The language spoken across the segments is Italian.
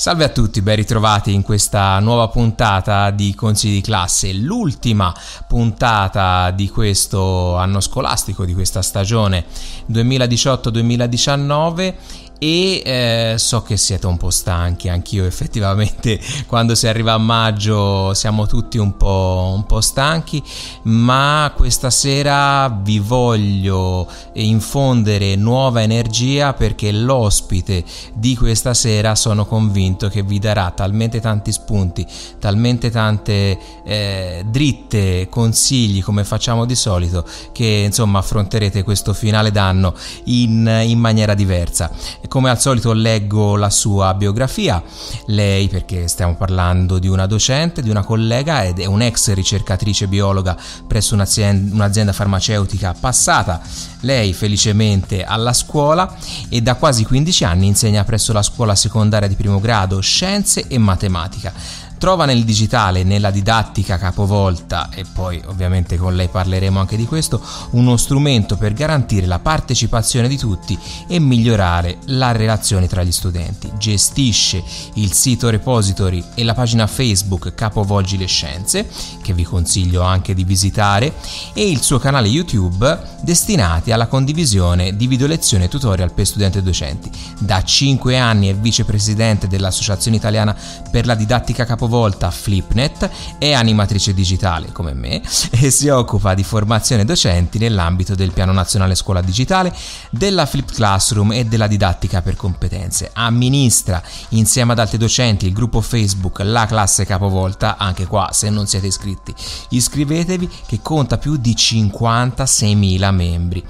Salve a tutti, ben ritrovati in questa nuova puntata di Consigli di classe, l'ultima puntata di questo anno scolastico, di questa stagione 2018-2019 e eh, so che siete un po' stanchi, anch'io effettivamente quando si arriva a maggio siamo tutti un po', un po' stanchi, ma questa sera vi voglio infondere nuova energia perché l'ospite di questa sera sono convinto che vi darà talmente tanti spunti, talmente tante eh, dritte, consigli come facciamo di solito che insomma affronterete questo finale d'anno in, in maniera diversa come al solito leggo la sua biografia. Lei, perché stiamo parlando di una docente, di una collega ed è un'ex ricercatrice biologa presso un'azienda, un'azienda farmaceutica passata. Lei felicemente alla scuola e da quasi 15 anni insegna presso la scuola secondaria di primo grado scienze e matematica Trova nel digitale, nella didattica capovolta, e poi ovviamente con lei parleremo anche di questo, uno strumento per garantire la partecipazione di tutti e migliorare la relazione tra gli studenti. Gestisce il sito repository e la pagina Facebook Capovolgi le Scienze, che vi consiglio anche di visitare, e il suo canale YouTube destinati alla condivisione di video lezioni e tutorial per studenti e docenti. Da 5 anni è vicepresidente dell'Associazione Italiana per la Didattica Capovolta volta Flipnet, è animatrice digitale come me e si occupa di formazione docenti nell'ambito del Piano Nazionale Scuola Digitale, della Flip Classroom e della didattica per competenze. Amministra insieme ad altri docenti il gruppo Facebook La Classe Capovolta, anche qua se non siete iscritti iscrivetevi che conta più di 56.000 membri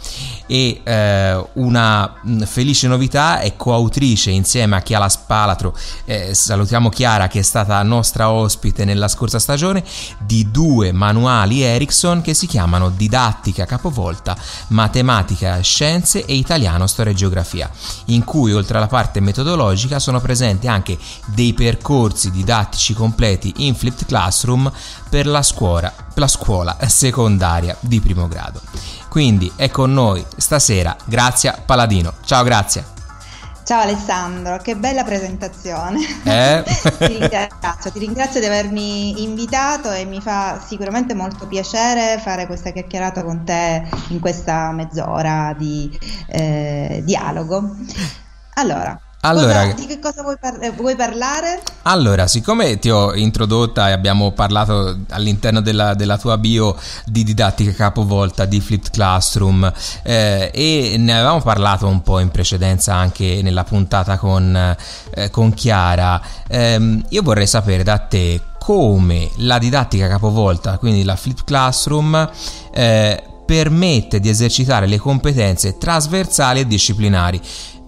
e eh, una mm, felice novità è coautrice insieme a Chiara Spalatro, eh, salutiamo Chiara che è stata nostra nostra ospite nella scorsa stagione di due manuali Ericsson che si chiamano Didattica capovolta, Matematica, Scienze e Italiano, Storia e Geografia, in cui oltre alla parte metodologica sono presenti anche dei percorsi didattici completi in flipped classroom per la scuola, la scuola secondaria di primo grado. Quindi è con noi stasera Grazia Paladino. Ciao Grazia. Ciao Alessandro, che bella presentazione. Eh? ti, ringrazio, ti ringrazio di avermi invitato e mi fa sicuramente molto piacere fare questa chiacchierata con te in questa mezz'ora di eh, dialogo. Allora, allora, cosa, di che cosa vuoi, par- eh, vuoi, parlare? Allora, siccome ti ho introdotta e abbiamo parlato all'interno della, della tua bio di didattica capovolta, di flipped classroom eh, e ne avevamo parlato un po' in precedenza anche nella puntata con, eh, con Chiara, ehm, io vorrei sapere da te come la didattica capovolta, quindi la flipped classroom, eh, permette di esercitare le competenze trasversali e disciplinari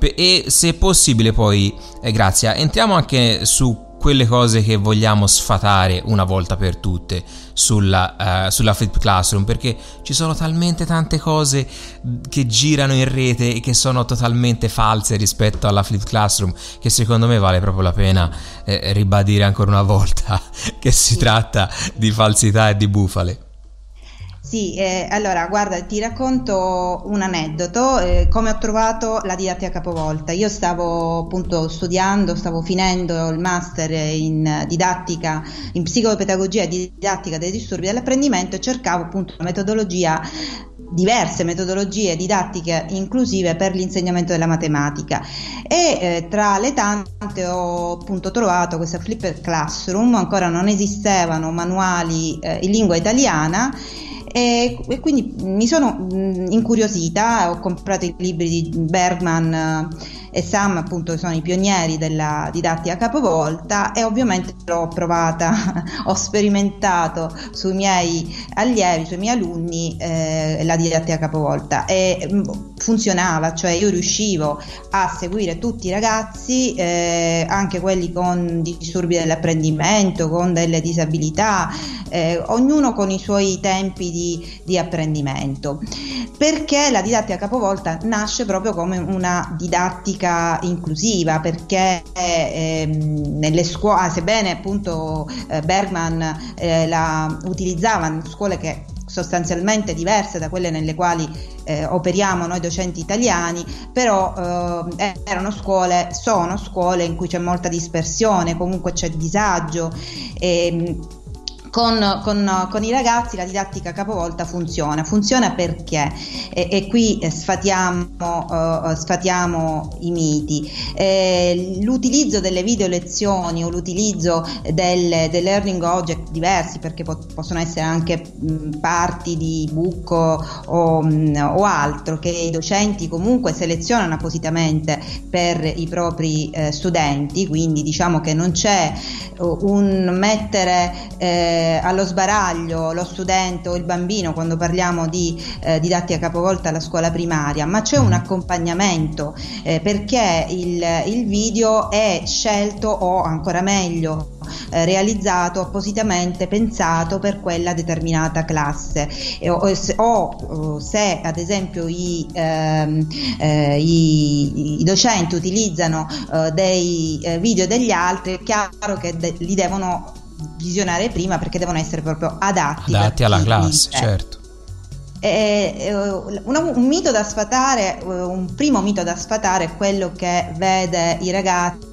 e se possibile poi, eh, grazie, entriamo anche su quelle cose che vogliamo sfatare una volta per tutte sulla, uh, sulla Flip Classroom perché ci sono talmente tante cose che girano in rete e che sono totalmente false rispetto alla Flip Classroom che secondo me vale proprio la pena eh, ribadire ancora una volta che si tratta di falsità e di bufale. Sì, eh, allora guarda, ti racconto un aneddoto, eh, come ho trovato la didattica capovolta. Io stavo appunto studiando, stavo finendo il master in didattica, in psicopedagogia e didattica dei disturbi dell'apprendimento e cercavo appunto una metodologia diverse metodologie didattiche inclusive per l'insegnamento della matematica e eh, tra le tante ho appunto trovato questa Flipper Classroom, ancora non esistevano manuali eh, in lingua italiana e, e quindi mi sono mh, incuriosita, ho comprato i libri di Bergman e Sam appunto sono i pionieri della didattica capovolta e ovviamente l'ho provata, ho sperimentato sui miei allievi, sui miei alunni eh, la didattica capovolta. E mh, funzionava, cioè io riuscivo a seguire tutti i ragazzi, eh, anche quelli con disturbi dell'apprendimento, con delle disabilità, eh, ognuno con i suoi tempi di, di apprendimento, perché la didattica capovolta nasce proprio come una didattica didattica inclusiva perché ehm, nelle scuole, sebbene appunto eh, Bergman eh, la utilizzava in scuole che sostanzialmente diverse da quelle nelle quali eh, operiamo noi docenti italiani, però eh, erano scuole, sono scuole in cui c'è molta dispersione, comunque c'è disagio. E, ehm, con, con, con, i ragazzi la didattica capovolta funziona. Funziona perché? E, e qui sfatiamo, uh, sfatiamo i miti. Eh, l'utilizzo delle video lezioni o l'utilizzo delle, dei learning object diversi, perché po- possono essere anche mh, parti di book o, o, o, altro, che i docenti comunque selezionano appositamente per i propri eh, studenti, quindi diciamo che non c'è uh, un mettere eh, eh, allo sbaraglio lo studente o il bambino quando parliamo di eh, didattica capovolta alla scuola primaria, ma c'è un mm. accompagnamento eh, perché il, il video è scelto o ancora meglio eh, realizzato appositamente pensato per quella determinata classe e, o, o, se ad esempio i, ehm, eh, i, i docenti utilizzano eh, dei eh, video degli altri è chiaro che de- li devono visionare prima perché devono essere proprio adatti, adatti alla classe, certo. E, un, un, mito da sfatare, un primo mito da sfatare è quello che vede i ragazzi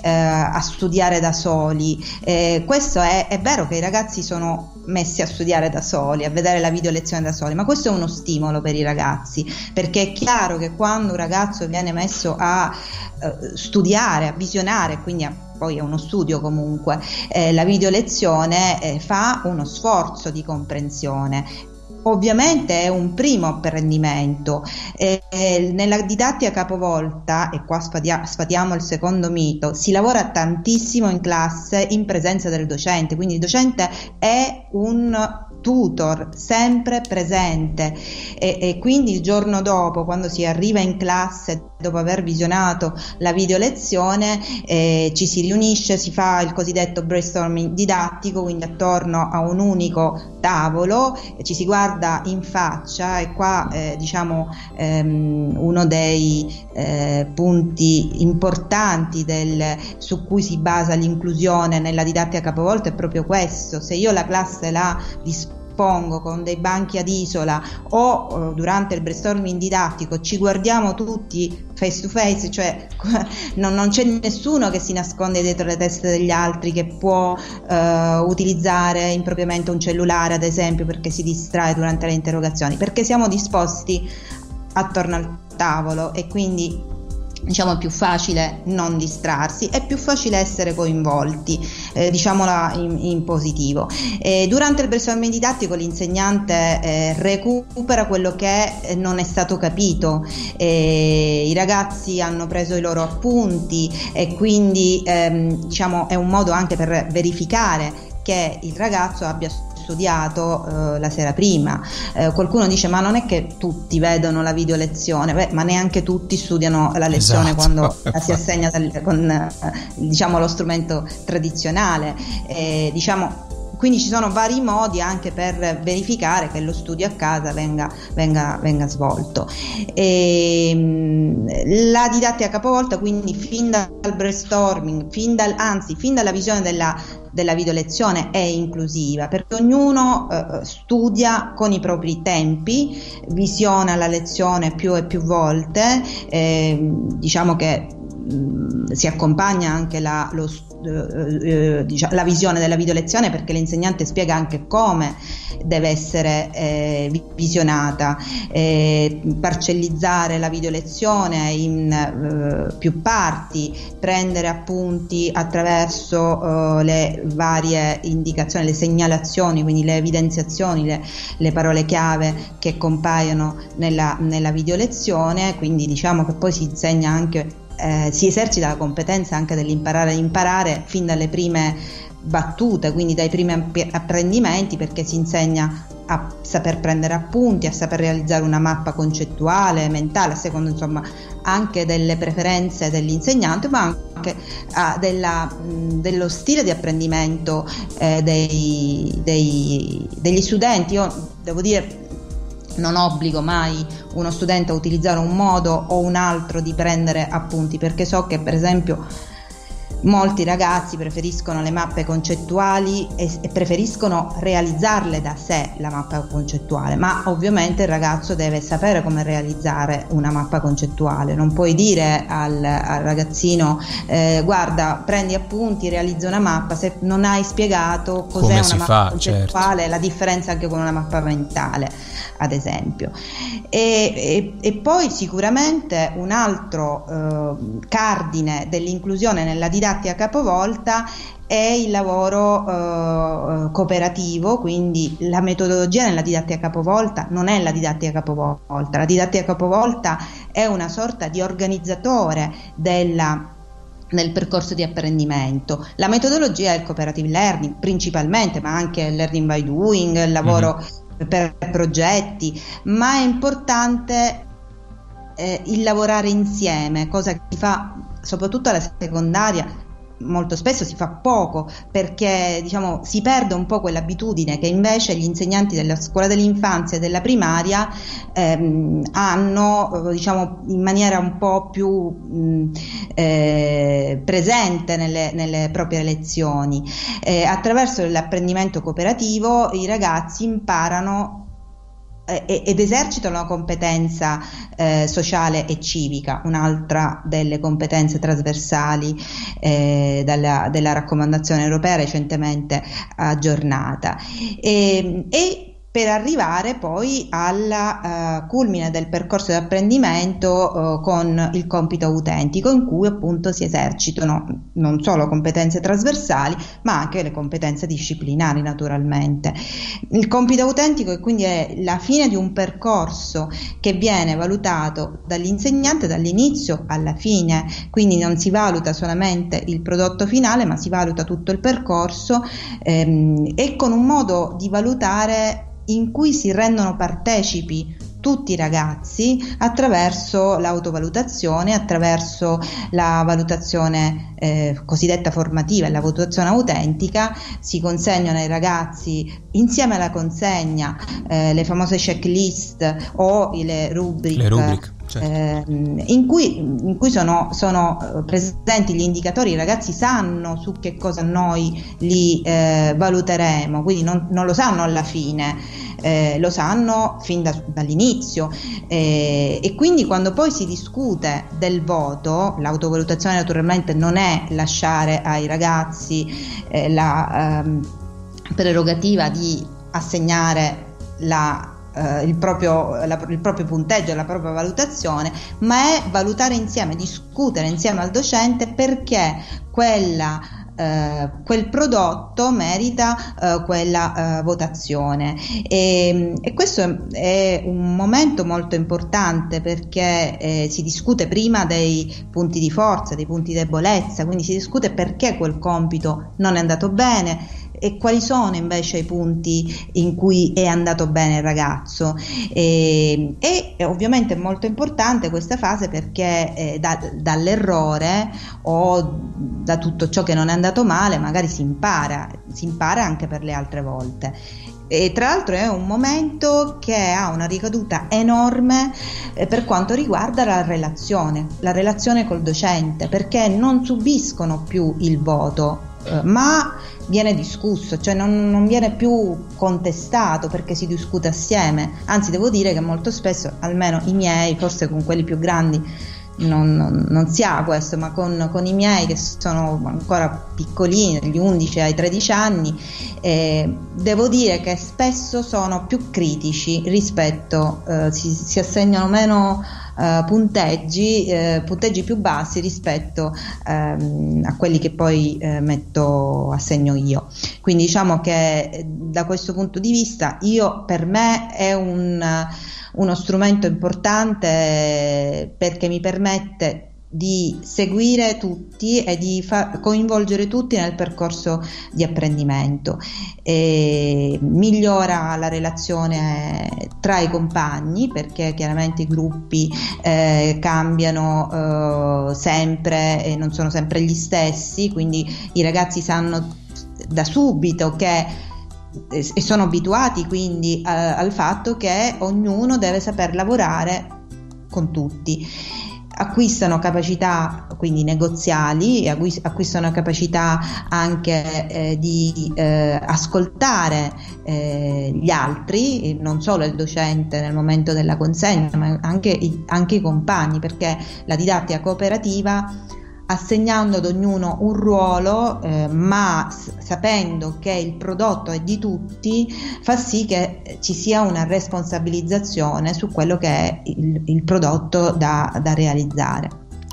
eh, a studiare da soli. Eh, questo è, è, vero che i ragazzi sono messi a studiare da soli, a vedere la video lezione da soli, ma questo è uno stimolo per i ragazzi, perché è chiaro che quando un ragazzo viene messo a eh, studiare, a visionare, quindi a poi è uno studio comunque, eh, la video lezione eh, fa uno sforzo di comprensione Ovviamente è un primo apprendimento. Eh, nella didattica capovolta, e qua sfatia, sfatiamo il secondo mito, si lavora tantissimo in classe in presenza del docente, quindi il docente è un tutor sempre presente e, e, quindi il giorno dopo quando si arriva in classe dopo aver visionato la video lezione eh, ci si riunisce si fa il cosiddetto brainstorming didattico quindi attorno a un unico tavolo ci si guarda in faccia e qua eh, diciamo ehm, uno dei eh, punti importanti del, su cui si basa l'inclusione nella didattica capovolta è proprio questo. Se io la classe la dispongo pongo con dei banchi ad isola o uh, durante il brainstorming didattico ci guardiamo tutti face to face, cioè non, non, c'è nessuno che si nasconde dietro le teste degli altri che può uh, utilizzare impropriamente un cellulare ad esempio perché si distrae durante le interrogazioni, perché siamo disposti attorno al tavolo e quindi diciamo è più facile non distrarsi, è più facile essere coinvolti, eh, diciamola in, in positivo. Eh, durante il brainstorming didattico l'insegnante eh, recupera quello che eh, non è stato capito, eh, i ragazzi hanno preso i loro appunti e quindi ehm, diciamo è un modo anche per verificare che il ragazzo abbia studiato eh, la sera prima. Eh, qualcuno dice ma non è che tutti vedono la video lezione, Beh, ma neanche tutti studiano la lezione esatto. quando la si assegna con eh, diciamo, lo strumento tradizionale. diciamo, quindi ci sono vari modi anche per verificare che lo studio a casa venga, venga, venga svolto. E, ehm, la didattica capovolta quindi fin dal brainstorming, fin dal, anzi fin dalla visione della della video lezione è inclusiva perché ognuno eh, studia con i propri tempi, visiona la lezione più e più volte, eh, diciamo che mm, si accompagna anche la, lo, eh, eh, la visione della video lezione perché l'insegnante spiega anche come deve essere eh, visionata, eh, parcellizzare la video lezione in eh, più parti, prendere appunti attraverso eh, le varie indicazioni, le segnalazioni, quindi le evidenziazioni, le, le parole chiave che compaiono nella, nella video lezione, quindi diciamo che poi si insegna anche eh, si esercita la competenza anche dell'imparare a imparare fin dalle prime battute, quindi dai primi apprendimenti, perché si insegna a saper prendere appunti, a saper realizzare una mappa concettuale, mentale, a secondo insomma anche delle preferenze dell'insegnante, ma anche uh, della, mh, dello stile di apprendimento eh, dei, dei, degli studenti. Io devo dire non obbligo mai uno studente a utilizzare un modo o un altro di prendere appunti perché so che per esempio Molti ragazzi preferiscono le mappe concettuali e, e, preferiscono realizzarle da sé la mappa concettuale, ma ovviamente il ragazzo deve sapere come realizzare una mappa concettuale. Non puoi dire al, al ragazzino eh, guarda, prendi appunti, realizza una mappa se non hai spiegato cos'è come una mappa fa, concettuale, certo. la differenza anche con una mappa mentale, ad esempio. E, e, e poi sicuramente un altro eh, cardine dell'inclusione nella didattica a capovolta è il lavoro eh, cooperativo, quindi la metodologia nella didattica capovolta non è la didattica capovolta, la didattica capovolta è una sorta di organizzatore della nel percorso di apprendimento. La metodologia è il cooperative learning principalmente, ma anche il learning by doing, il lavoro mm-hmm. per progetti, ma è importante eh, il lavorare insieme, cosa che si fa soprattutto alla secondaria molto spesso si fa poco perché diciamo, si perde un po' quell'abitudine che invece gli insegnanti della scuola dell'infanzia e della primaria ehm, hanno diciamo, in maniera un po' più mh, eh, presente nelle, nelle, proprie lezioni. Eh, attraverso l'apprendimento cooperativo i ragazzi imparano ed esercitano la competenza eh, sociale e civica, un'altra delle competenze trasversali eh, dalla, della raccomandazione europea recentemente aggiornata. E, e per arrivare poi al uh, culmine del percorso di apprendimento uh, con il compito autentico in cui appunto si esercitano non solo competenze trasversali ma anche le competenze disciplinari naturalmente. Il compito autentico quindi è la fine di un percorso che viene valutato dall'insegnante dall'inizio alla fine, quindi non si valuta solamente il prodotto finale ma si valuta tutto il percorso ehm, e con un modo di valutare in cui si rendono partecipi tutti i ragazzi attraverso l'autovalutazione, attraverso la valutazione eh, cosiddetta formativa e la valutazione autentica, si consegnano ai ragazzi insieme alla consegna eh, le famose checklist o le rubriche. Certo. Eh, in, cui, in cui, sono, sono, eh, presenti gli indicatori, i ragazzi sanno su che cosa noi li eh, valuteremo, quindi non, non, lo sanno alla fine, eh, lo sanno fin da, dall'inizio eh, e quindi quando poi si discute del voto, l'autovalutazione naturalmente non è lasciare ai ragazzi eh, la ehm, prerogativa di assegnare la eh, il, proprio, la, il, proprio, punteggio, la propria valutazione, ma è valutare insieme, discutere insieme al docente perché quella, eh, quel prodotto merita eh, quella eh, votazione. E, e, questo è un momento molto importante perché eh, si discute prima dei punti di forza, dei punti di debolezza, quindi si discute perché quel compito non è andato bene e quali sono invece i punti in cui è andato bene il ragazzo. E, e ovviamente è molto importante questa fase perché eh, da, dall'errore o da tutto ciò che non è andato male magari si impara, si impara anche per le altre volte. E tra l'altro è un momento che ha una ricaduta enorme eh, per quanto riguarda la relazione, la relazione col docente, perché non subiscono più il voto, eh, ma viene discusso, cioè non, non, viene più contestato perché si discute assieme, anzi devo dire che molto spesso, almeno i miei, forse con quelli più grandi non, non, non si ha questo, ma con, con, i miei che sono ancora piccolini, dagli 11 ai 13 anni, eh, devo dire che spesso sono più critici rispetto, eh, si, si assegnano meno uh, punteggi, uh, punteggi più bassi rispetto um, a quelli che poi uh, metto a segno io. Quindi diciamo che da questo punto di vista io per me è un, uno strumento importante perché mi permette di seguire tutti e di fa- coinvolgere tutti nel percorso di apprendimento. E migliora la relazione tra i compagni perché chiaramente i gruppi eh, cambiano eh, sempre e non sono sempre gli stessi, quindi i ragazzi sanno da subito che e sono abituati quindi eh, al fatto che ognuno deve saper lavorare con tutti acquistano capacità quindi negoziali, acquistano capacità anche eh, di eh, ascoltare eh, gli altri, non solo il docente nel momento della consegna, ma anche, anche i compagni, perché la didattica cooperativa assegnando ad ognuno un ruolo, eh, ma s- sapendo che il prodotto è di tutti, fa sì che ci sia una responsabilizzazione su quello che è il, il prodotto da, da realizzare.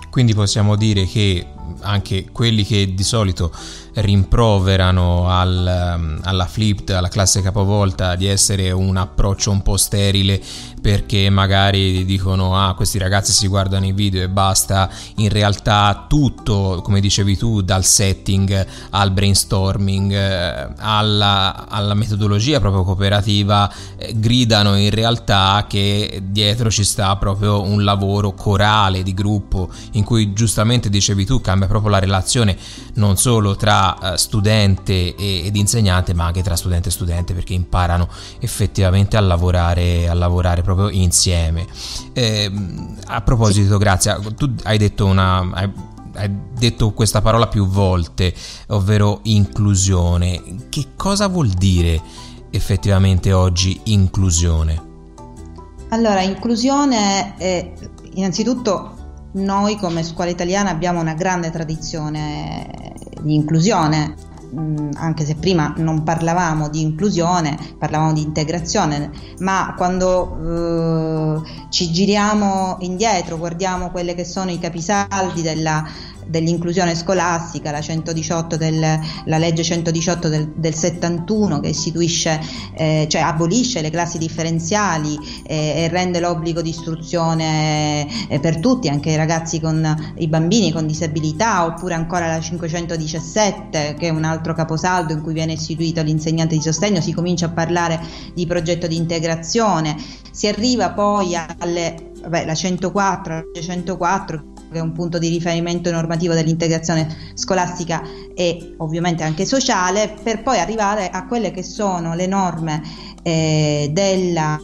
Quindi possiamo dire che anche quelli che di solito rimproverano al, alla flipped, alla classe capovolta di essere un approccio un po' sterile perché magari dicono ah questi ragazzi si guardano i video e basta, in realtà tutto come dicevi tu dal setting al brainstorming eh, alla, alla, metodologia proprio cooperativa eh, gridano in realtà che dietro ci sta proprio un lavoro corale di gruppo in cui giustamente dicevi tu cambia proprio la relazione non solo tra eh, studente ed insegnante ma anche tra studente e studente perché imparano effettivamente a lavorare, a lavorare proprio insieme. Eh, a proposito, Grazia, tu hai detto una... Hai, hai detto questa parola più volte, ovvero inclusione. Che cosa vuol dire effettivamente oggi inclusione? Allora, inclusione è innanzitutto noi come scuola italiana abbiamo una grande tradizione di inclusione Mm, anche se prima non parlavamo di inclusione, parlavamo di integrazione, ma quando eh, ci giriamo indietro, guardiamo quelli che sono i capisaldi della dell'inclusione scolastica, la, 118 del, la legge 118 del, del 71 che istituisce, eh, cioè abolisce le classi differenziali eh, e rende l'obbligo di istruzione eh, per tutti, anche i ragazzi con i bambini con disabilità, oppure ancora la 517 che è un altro caposaldo in cui viene istituito l'insegnante di sostegno, si comincia a parlare di progetto di integrazione, si arriva poi alle, vabbè, la 104, la legge 104 che è un punto di riferimento normativo dell'integrazione scolastica e ovviamente anche sociale, per poi arrivare a quelle che sono le norme eh, della,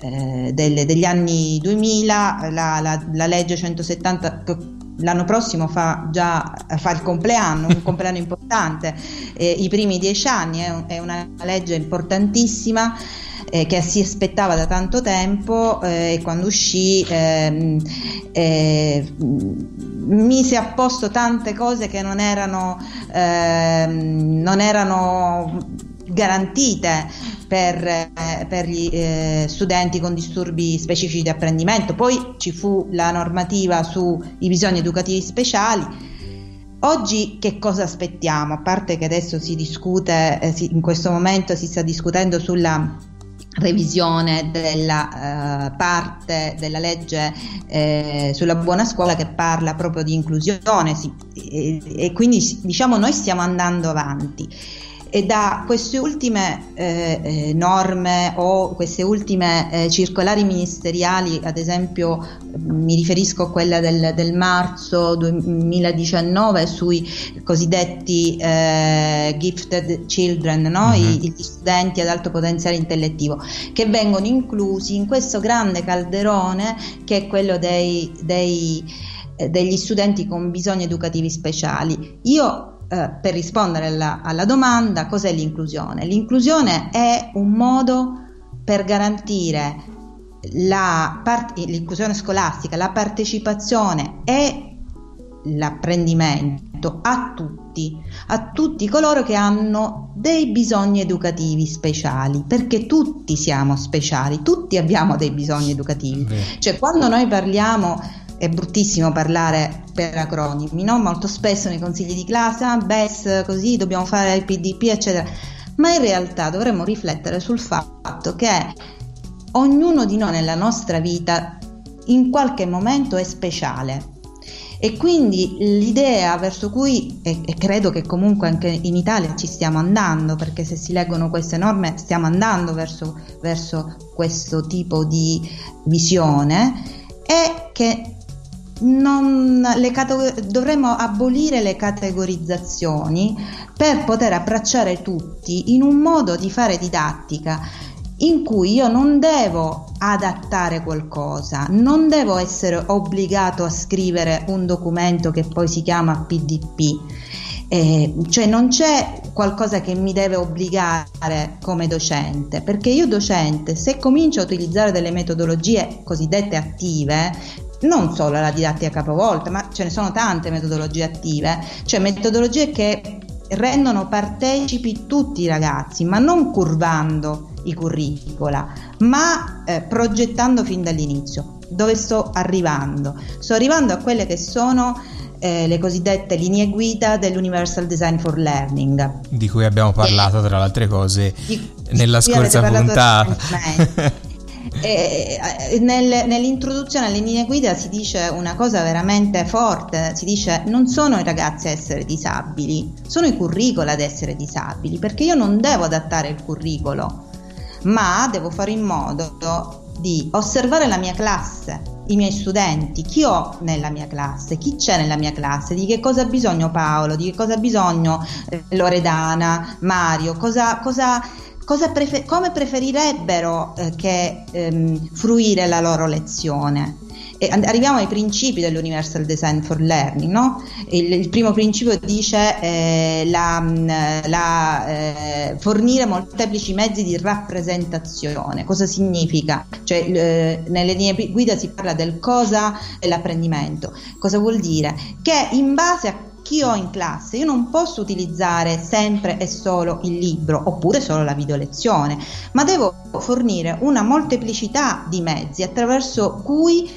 eh, delle, degli anni 2000, la, la, la legge 170 l'anno prossimo fa già fa il compleanno, un compleanno importante, eh, i primi dieci anni, è, un, è una legge importantissima eh, che si aspettava da tanto tempo eh, e quando uscì ehm, eh, mise a posto tante cose che non erano, ehm, non erano garantite per, eh, per gli eh, studenti con disturbi specifici di apprendimento. Poi ci fu la normativa sui bisogni educativi speciali. Oggi che cosa aspettiamo? A parte che adesso si discute, eh, si, in questo momento si sta discutendo sulla revisione della uh, parte della legge eh, sulla buona scuola che parla proprio di inclusione sì, e, e, quindi diciamo noi stiamo andando avanti e da queste ultime eh, eh, norme o queste ultime eh, circolari ministeriali, ad esempio mi riferisco a quella del, del marzo 2019 sui cosiddetti eh, gifted children, no? mm-hmm. I, gli studenti ad alto potenziale intellettivo, che vengono inclusi in questo grande calderone che è quello dei, dei eh, degli studenti con bisogni educativi speciali. Io eh, per rispondere alla, alla domanda, cos'è l'inclusione? L'inclusione è un modo per garantire la part- l'inclusione scolastica, la partecipazione e l'apprendimento a tutti, a tutti coloro che hanno dei bisogni educativi speciali, perché tutti siamo speciali, tutti abbiamo dei bisogni educativi. Cioè quando noi parliamo è bruttissimo parlare per acronimi, no? molto spesso nei consigli di classe, ah, BES, così dobbiamo fare il PDP, eccetera. Ma in realtà dovremmo riflettere sul fatto che ognuno di noi nella nostra vita in qualche momento è speciale. E quindi l'idea verso cui, e, e, credo che comunque anche in Italia ci stiamo andando, perché se si leggono queste norme stiamo andando verso, verso questo tipo di visione, è che categ- dovremmo abolire le categorizzazioni per poter abbracciare tutti in un modo di fare didattica in cui io non devo adattare qualcosa, non devo essere obbligato a scrivere un documento che poi si chiama PDP. Eh, cioè non c'è qualcosa che mi deve obbligare come docente, perché io docente, se comincio a utilizzare delle metodologie cosiddette attive, non solo la didattica capovolta, ma ce ne sono tante metodologie attive, cioè metodologie che rendono partecipi tutti i ragazzi, ma non curvando i curricula, ma eh, progettando fin dall'inizio. Dove sto arrivando? Sto arrivando a quelle che sono eh, le cosiddette linee guida dell'Universal Design for Learning. Di cui abbiamo parlato, tra le altre cose, di, nella scorsa puntata. Eh, nel, nell'introduzione alle linee guida si dice una cosa veramente forte, si dice non sono i ragazzi a essere disabili, sono i curricula ad essere disabili, perché io non devo adattare il curricolo, ma devo fare in modo di osservare la mia classe, i miei studenti, chi ho nella mia classe, chi c'è nella mia classe, di che cosa ha bisogno Paolo, di che cosa ha bisogno eh, Loredana, Mario, cosa, cosa prefer- come preferirebbero eh, che ehm, fruire la loro lezione. E arriviamo ai principi dell'Universal Design for Learning. No? Il, il, primo principio dice eh, la, mm, la, eh, fornire molteplici mezzi di rappresentazione. Cosa significa? Cioè, eh, nelle linee guida si parla del cosa dell'apprendimento. Cosa vuol dire? Che in base a chi ho in classe, io non posso utilizzare sempre e solo il libro oppure solo la video lezione, ma devo fornire una molteplicità di mezzi attraverso cui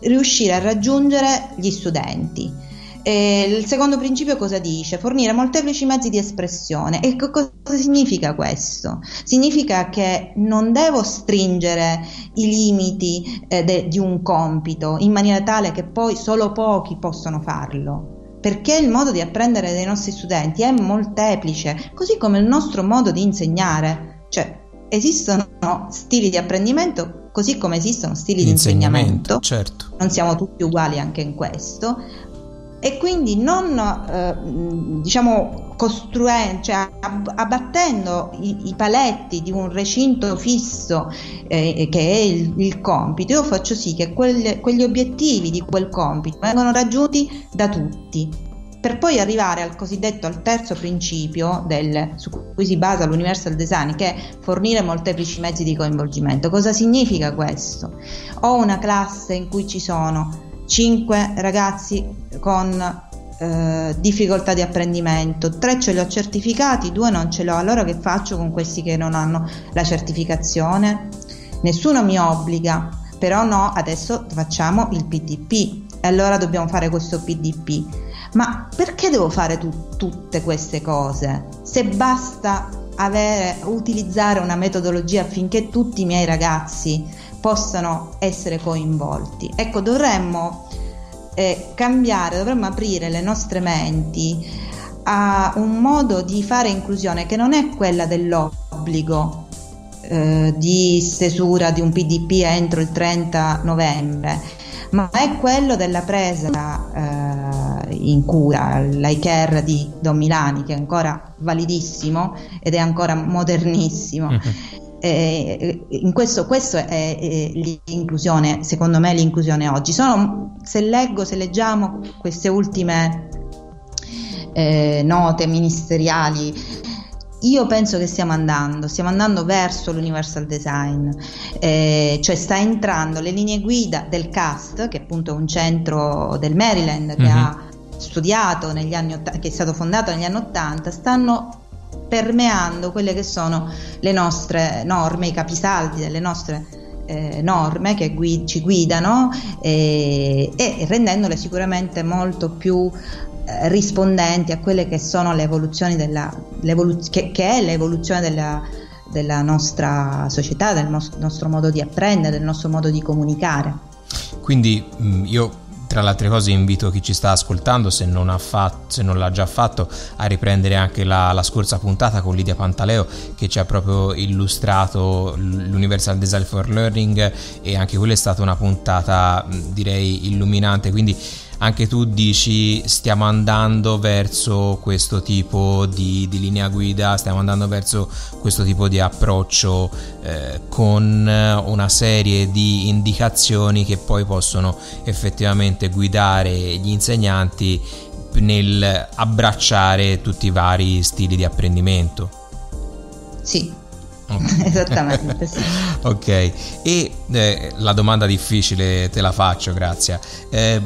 riuscire a raggiungere gli studenti. E il secondo principio cosa dice? Fornire molteplici mezzi di espressione. E cosa significa questo? Significa che non devo stringere i limiti eh, de, di un compito in maniera tale che poi solo pochi possono farlo perché il modo di apprendere dei nostri studenti è molteplice, così come il nostro modo di insegnare, cioè esistono stili di apprendimento così come esistono stili di insegnamento, certo. non siamo tutti uguali anche in questo, e quindi non eh, diciamo costruendo, cioè abbattendo i, i, paletti di un recinto fisso eh, che è il, il, compito, io faccio sì che quelle, quegli obiettivi di quel compito vengano raggiunti da tutti per poi arrivare al cosiddetto al terzo principio del, su cui si basa l'universal design che è fornire molteplici mezzi di coinvolgimento. Cosa significa questo? Ho una classe in cui ci sono 5 ragazzi con eh, difficoltà di apprendimento, 3 ce li ho certificati, 2 non ce l'ho, allora che faccio con questi che non hanno la certificazione? Nessuno mi obbliga, però no, adesso facciamo il PDP e allora dobbiamo fare questo PDP. Ma perché devo fare tu- tutte queste cose? Se basta avere, utilizzare una metodologia affinché tutti i miei ragazzi possano essere coinvolti. Ecco, dovremmo eh, cambiare, dovremmo aprire le nostre menti a un modo di fare inclusione che non è quella dell'obbligo eh, di stesura di un PDP entro il 30 novembre, ma è quello della presa eh, in cura, l'iCare di Don Milani, che è ancora validissimo ed è ancora modernissimo. Mm-hmm eh, in questo, questo è, è, l'inclusione, secondo me l'inclusione oggi. Sono, se leggo, se leggiamo queste ultime eh, note ministeriali, io penso che stiamo andando, stiamo andando verso l'universal design, eh, cioè sta entrando le linee guida del CAST, che appunto è un centro del Maryland che mm-hmm. ha studiato negli anni, che è stato fondato negli anni 80, stanno permeando quelle che sono le nostre norme, i capisaldi delle nostre eh, norme che gui- ci guidano eh, e rendendole sicuramente molto più eh, rispondenti a quelle che sono le evoluzioni della, che, che, è l'evoluzione della, della nostra società, del nos- nostro modo di apprendere, del nostro modo di comunicare. Quindi mm, io tra le altre cose invito chi ci sta ascoltando, se non, fatto, se non l'ha già fatto, a riprendere anche la, la, scorsa puntata con Lidia Pantaleo che ci ha proprio illustrato l'Universal Design for Learning e anche quella è stata una puntata direi illuminante, quindi anche tu dici stiamo andando verso questo tipo di, di linea guida, stiamo andando verso questo tipo di approccio eh, con una serie di indicazioni che poi possono effettivamente guidare gli insegnanti nel abbracciare tutti i vari stili di apprendimento. Sì, Esattamente, sì. ok, e eh, la domanda difficile te la faccio, grazie. Eh,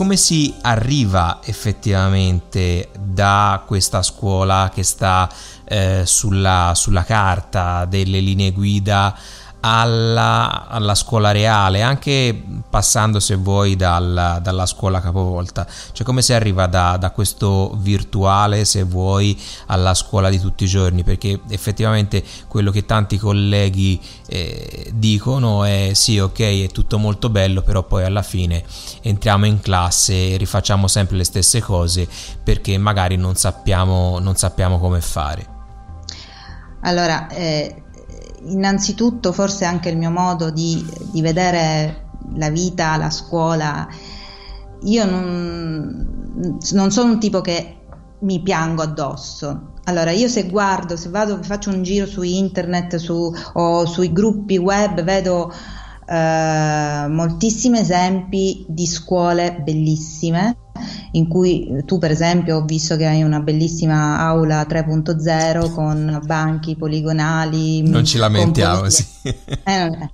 come si arriva effettivamente da questa scuola che sta eh, sulla, sulla carta delle linee guida alla, alla, scuola reale, anche passando se vuoi dal, dalla scuola capovolta, cioè come si arriva da, da, questo virtuale se vuoi alla scuola di tutti i giorni, perché effettivamente quello che tanti colleghi eh, dicono è sì ok è tutto molto bello, però poi alla fine entriamo in classe e rifacciamo sempre le stesse cose perché magari non sappiamo, non sappiamo come fare. Allora, eh, innanzitutto forse anche il mio modo di, di vedere la vita, la scuola, io non, non, sono un tipo che mi piango addosso. Allora, io se guardo, se vado, faccio un giro su internet su, o sui gruppi web, vedo eh, moltissimi esempi di scuole bellissime in cui tu per esempio ho visto che hai una bellissima aula 3.0 con banchi poligonali. Non ci lamentiamo, sì. Eh,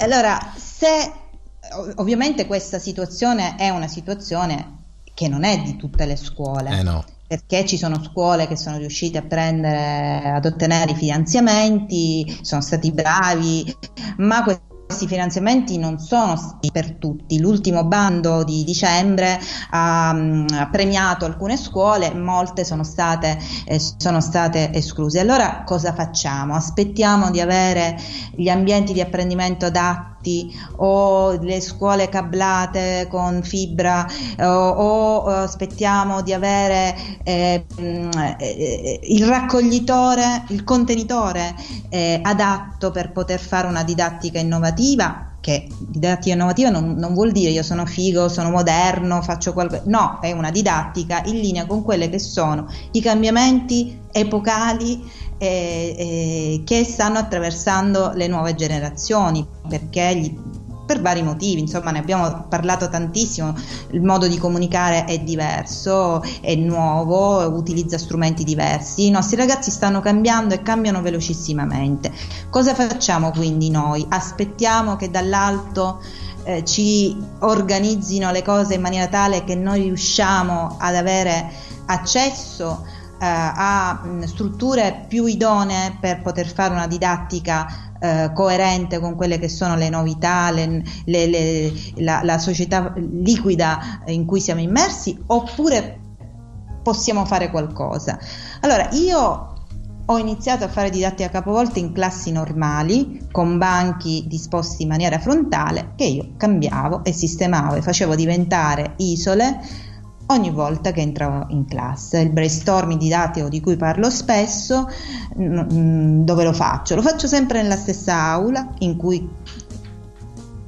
allora, se ovviamente questa situazione è una situazione che non è di tutte le scuole. Eh no perché ci sono scuole che sono riuscite a prendere, ad ottenere i finanziamenti, sono stati bravi, ma questi finanziamenti non sono per tutti. L'ultimo bando di dicembre ha, mm, ha premiato alcune scuole, molte sono state, eh, sono state escluse. Allora cosa facciamo? Aspettiamo di avere gli ambienti di apprendimento adatti o le scuole cablate con fibra o, o aspettiamo di avere eh, mm, eh, il raccoglitore, il contenitore eh, adatto per poter fare una didattica innovativa che didattica innovativa non, non, vuol dire io sono figo, sono moderno, faccio qualcosa, no, è una didattica in linea con quelle che sono i cambiamenti epocali eh, eh, che stanno attraversando le nuove generazioni, perché gli, per vari motivi, insomma ne abbiamo parlato tantissimo, il modo di comunicare è diverso, è nuovo, utilizza strumenti diversi, i nostri ragazzi stanno cambiando e cambiano velocissimamente. Cosa facciamo quindi noi? Aspettiamo che dall'alto eh, ci organizzino le cose in maniera tale che noi riusciamo ad avere accesso a mh, strutture più idonee per poter fare una didattica eh, coerente con quelle che sono le novità, le, le, le, la, la società liquida in cui siamo immersi, oppure possiamo fare qualcosa. Allora, io ho iniziato a fare didattica capovolte in classi normali, con banchi disposti in maniera frontale, che io cambiavo e sistemavo e facevo diventare isole ogni volta che entro in classe. Il brainstorming didattico di cui parlo spesso, dove lo faccio? Lo faccio sempre nella stessa aula in cui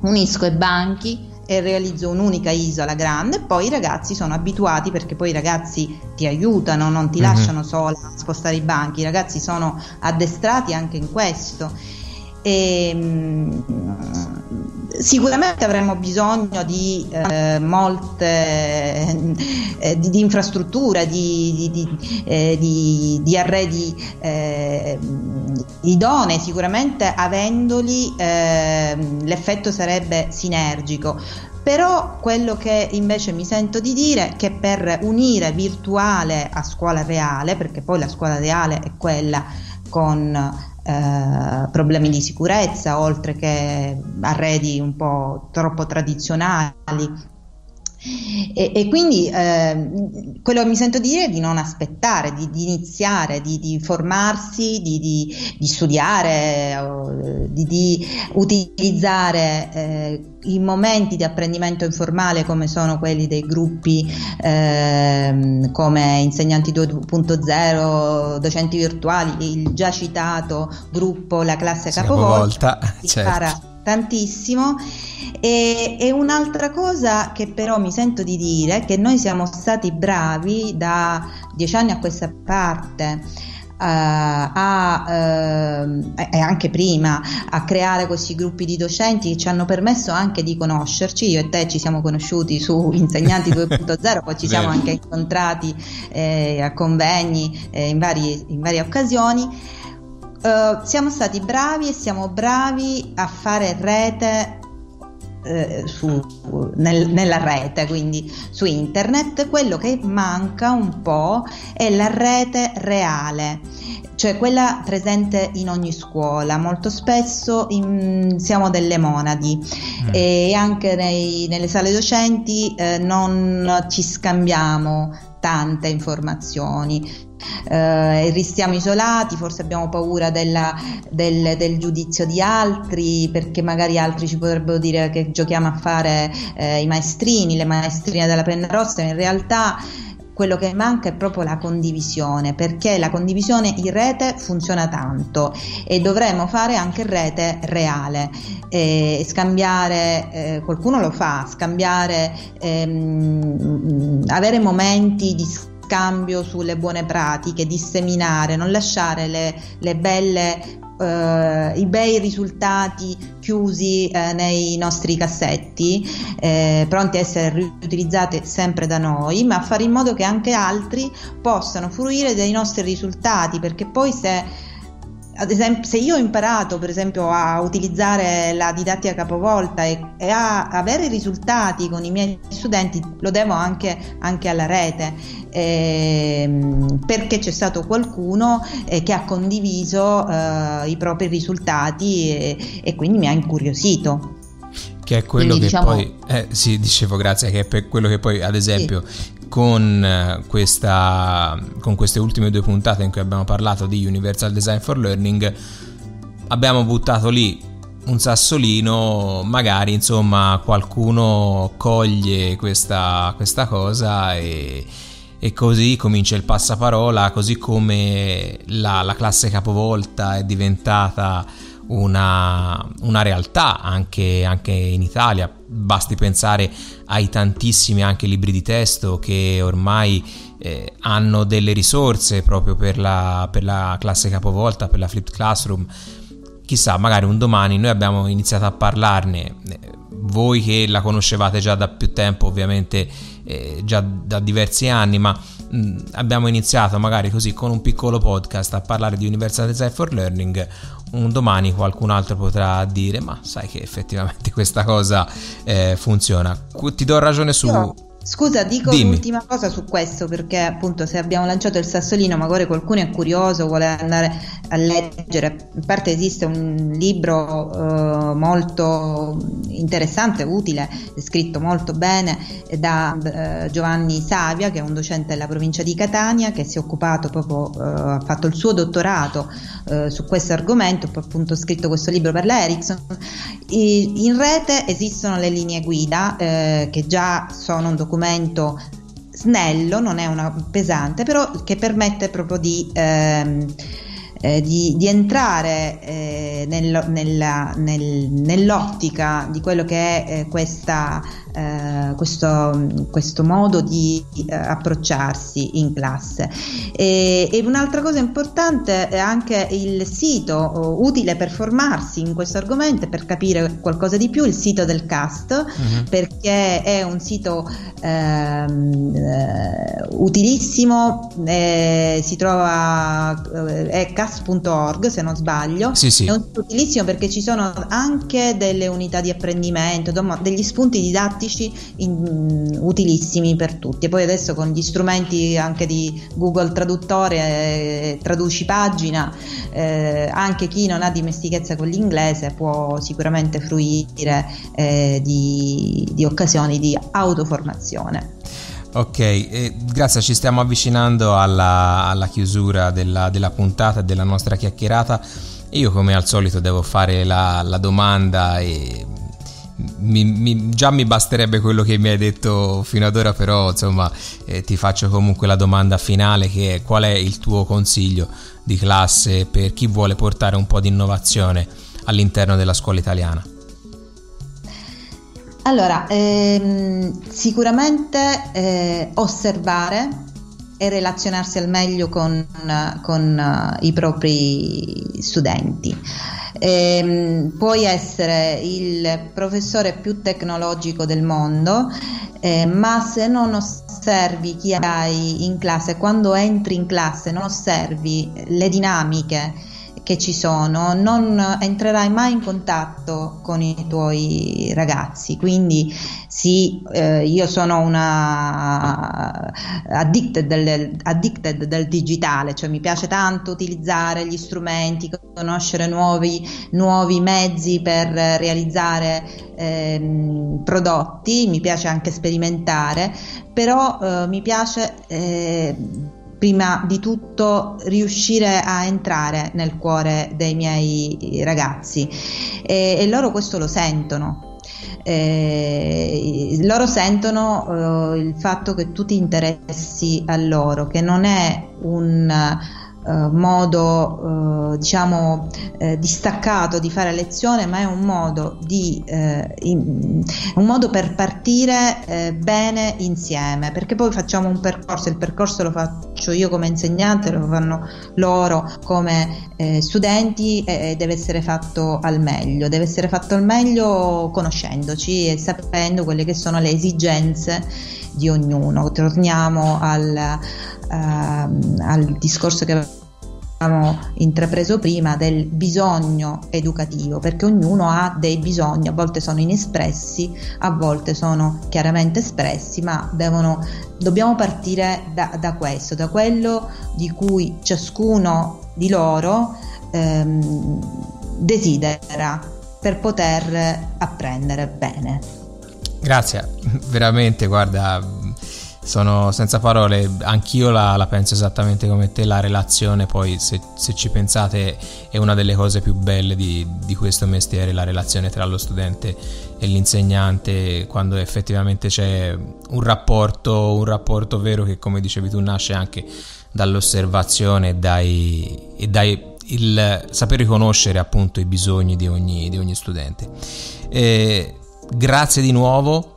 unisco i banchi e realizzo un'unica isola grande poi i ragazzi sono abituati perché poi i ragazzi ti aiutano, non ti mm-hmm. lasciano sola a spostare i banchi, i ragazzi sono addestrati anche in questo. E, Sicuramente avremo bisogno di eh, molte eh, di, di, infrastrutture, di, di, eh, di arredi eh, idonei, sicuramente avendoli ehm, l'effetto sarebbe sinergico. Però quello che invece mi sento di dire è che per unire virtuale a scuola reale, perché poi la scuola reale è quella con eh, problemi di sicurezza, oltre che arredi un po' troppo tradizionali. E, e quindi eh, quello che mi sento dire è di non aspettare, di, di iniziare, di, di formarsi, di, di studiare, di, utilizzare eh, i momenti di apprendimento informale come sono quelli dei gruppi eh, come insegnanti 2.0, docenti virtuali, il già citato gruppo La classe capovolta, capovolta certo. Tantissimo. E, e, un'altra cosa che però mi sento di dire è che noi siamo stati bravi da dieci anni a questa parte a, uh, e anche prima a creare questi gruppi di docenti che ci hanno permesso anche di conoscerci. Io e te ci siamo conosciuti su Insegnanti 2.0, poi ci siamo anche incontrati eh, a convegni eh, in, vari, in, varie occasioni. Uh, siamo stati bravi e siamo bravi a fare rete eh, su, nel, nella rete, quindi su internet, quello che manca un po' è la rete reale cioè quella presente in ogni scuola. Molto spesso in, siamo delle monadi mm. e anche nei, nelle sale docenti eh, non ci scambiamo tante informazioni. Eh, restiamo isolati, forse abbiamo paura della, del, del, giudizio di altri, perché magari altri ci potrebbero dire che giochiamo a fare eh, i maestrini, le maestrine della penna rossa, in realtà quello che manca è proprio la condivisione, perché la condivisione in rete funziona tanto e dovremmo fare anche rete reale, eh, scambiare, eh, qualcuno lo fa, scambiare, ehm, avere momenti di scambio sulle buone pratiche, disseminare, non lasciare le, le belle Uh, i bei risultati chiusi uh, nei nostri cassetti, eh, pronti a essere riutilizzati sempre da noi, ma fare in modo che anche altri possano fruire dei nostri risultati, perché poi se ad esempio, se io ho imparato per esempio a utilizzare la didattica capovolta e, e a avere risultati con i miei studenti, lo devo anche, anche alla rete, ehm, perché c'è stato qualcuno eh, che ha condiviso eh, i propri risultati e, e quindi mi ha incuriosito. Che è quello Quindi, che diciamo... poi eh, sì dicevo grazie che è quello che poi ad esempio sì con, eh, questa, con queste ultime due puntate in cui abbiamo parlato di Universal Design for Learning, abbiamo buttato lì un sassolino, magari insomma qualcuno coglie questa, questa cosa e, e, così comincia il passaparola, così come la, la classe capovolta è diventata una, una realtà anche, anche, in Italia. Basti pensare ai tantissimi anche libri di testo che ormai eh, hanno delle risorse proprio per la, per la classe capovolta, per la flipped classroom. Chissà, magari un domani noi abbiamo iniziato a parlarne, eh, voi che la conoscevate già da più tempo, ovviamente eh, già da diversi anni, ma mh, abbiamo iniziato magari così con un piccolo podcast a parlare di Universal Design for Learning un domani qualcun altro potrà dire ma sai che effettivamente questa cosa eh, funziona. Ti do ragione su... Scusa, dico Dimmi. l'ultima cosa su questo perché appunto se abbiamo lanciato il sassolino magari qualcuno è curioso, vuole andare a leggere, in parte esiste un libro uh, molto interessante, utile, scritto molto bene da uh, Giovanni Savia che è un docente della provincia di Catania che si è occupato proprio, uh, ha fatto il suo dottorato su questo argomento, poi appunto scritto questo libro per la Ericsson. in rete esistono le linee guida che già sono un documento documento snello, non è una pesante, però che permette proprio di, ehm, eh, di, di entrare eh, nel, nella, nel, nell'ottica di quello che è eh, questa eh, questo, questo, modo di eh, approcciarsi in classe. E, e, un'altra cosa importante è anche il sito utile per formarsi in questo argomento e per capire qualcosa di più, il sito del CAST, uh-huh. perché è un sito ehm, eh, utilissimo, eh, si trova, eh, è cast.org se non sbaglio, sì, sì. è un sito utilissimo perché ci sono anche delle unità di apprendimento, degli spunti didattici pratici in, utilissimi per tutti e poi adesso con gli strumenti anche di Google Traduttore eh, traduci pagina eh, anche chi non ha dimestichezza con l'inglese può sicuramente fruire eh, di, di occasioni di autoformazione. Ok, eh, grazie, ci stiamo avvicinando alla, alla chiusura della, della puntata e della nostra chiacchierata. Io come al solito devo fare la, la domanda e mi, mi, già mi basterebbe quello che mi hai detto fino ad ora, però insomma eh, ti faccio comunque la domanda finale che è qual è il tuo consiglio di classe per chi vuole portare un po' di innovazione all'interno della scuola italiana? Allora, ehm, sicuramente eh, osservare e relazionarsi al meglio con, con uh, i propri studenti. Eh, puoi essere il professore più tecnologico del mondo, eh, ma se non osservi chi hai in classe, quando entri in classe non osservi le dinamiche che ci sono, non entrerai mai in contatto con i tuoi ragazzi. Quindi sì, eh, io sono una addicted del, addicted del, digitale, cioè mi piace tanto utilizzare gli strumenti, conoscere nuovi, nuovi mezzi per realizzare eh, prodotti, mi piace anche sperimentare, però eh, mi piace eh, prima di tutto riuscire a entrare nel cuore dei miei ragazzi e, e loro questo lo sentono. Eh, loro sentono eh, il fatto che tu ti interessi a loro, che non è un eh, modo eh, diciamo eh, distaccato di fare lezione ma è un modo di eh, in, un modo per partire eh, bene insieme. Perché poi facciamo un percorso il percorso lo faccio io come insegnante lo fanno loro come studenti e deve essere fatto al meglio. Deve essere fatto al meglio conoscendoci e sapendo quelle che sono le esigenze di ognuno. Torniamo al al discorso che abbiamo intrapreso prima del bisogno educativo, perché ognuno ha dei bisogni, a volte sono inespressi, a volte sono chiaramente espressi, ma devono, dobbiamo partire da, da questo, da quello di cui ciascuno di loro ehm, desidera per poter apprendere bene. Grazie, veramente, guarda, sono senza parole, anch'io la, la, penso esattamente come te, la relazione poi se, se, ci pensate è una delle cose più belle di, di, questo mestiere, la relazione tra lo studente e l'insegnante, quando effettivamente c'è un rapporto, un rapporto vero che come dicevi tu nasce anche dall'osservazione e dai, e dai il saper riconoscere appunto i bisogni di ogni, di ogni studente. E grazie di nuovo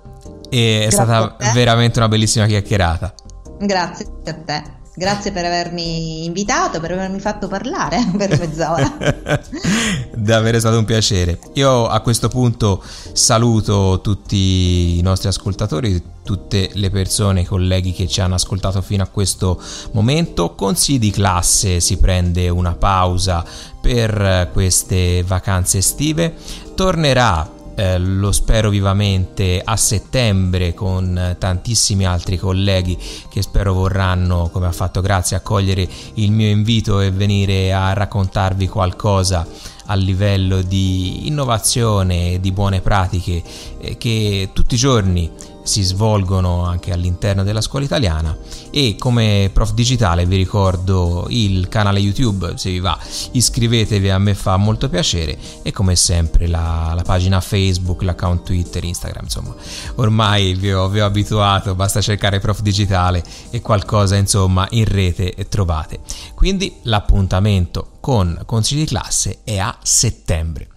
e è stata veramente una bellissima chiacchierata. Grazie a te. Grazie per avermi invitato, per avermi fatto parlare per mezz'ora. Davvero è stato un piacere. Io a questo punto saluto tutti i nostri ascoltatori, tutte le persone, i colleghi che ci hanno ascoltato fino a questo momento. Con sì di classe si prende una pausa per queste vacanze estive. Tornerà eh, lo spero vivamente a settembre con tantissimi altri colleghi che spero vorranno, come ha fatto Grazia, accogliere il mio invito e venire a raccontarvi qualcosa a livello di innovazione di buone pratiche eh, che tutti i giorni si svolgono anche all'interno della scuola italiana e come prof digitale vi ricordo il canale YouTube, se vi va iscrivetevi, a me fa molto piacere e come sempre la, la pagina Facebook, l'account Twitter, Instagram, insomma ormai vi ho, vi ho abituato, basta cercare prof digitale e qualcosa insomma in rete trovate. Quindi l'appuntamento con consigli di classe è a settembre.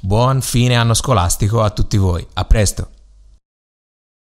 Buon fine anno scolastico a tutti voi, a presto!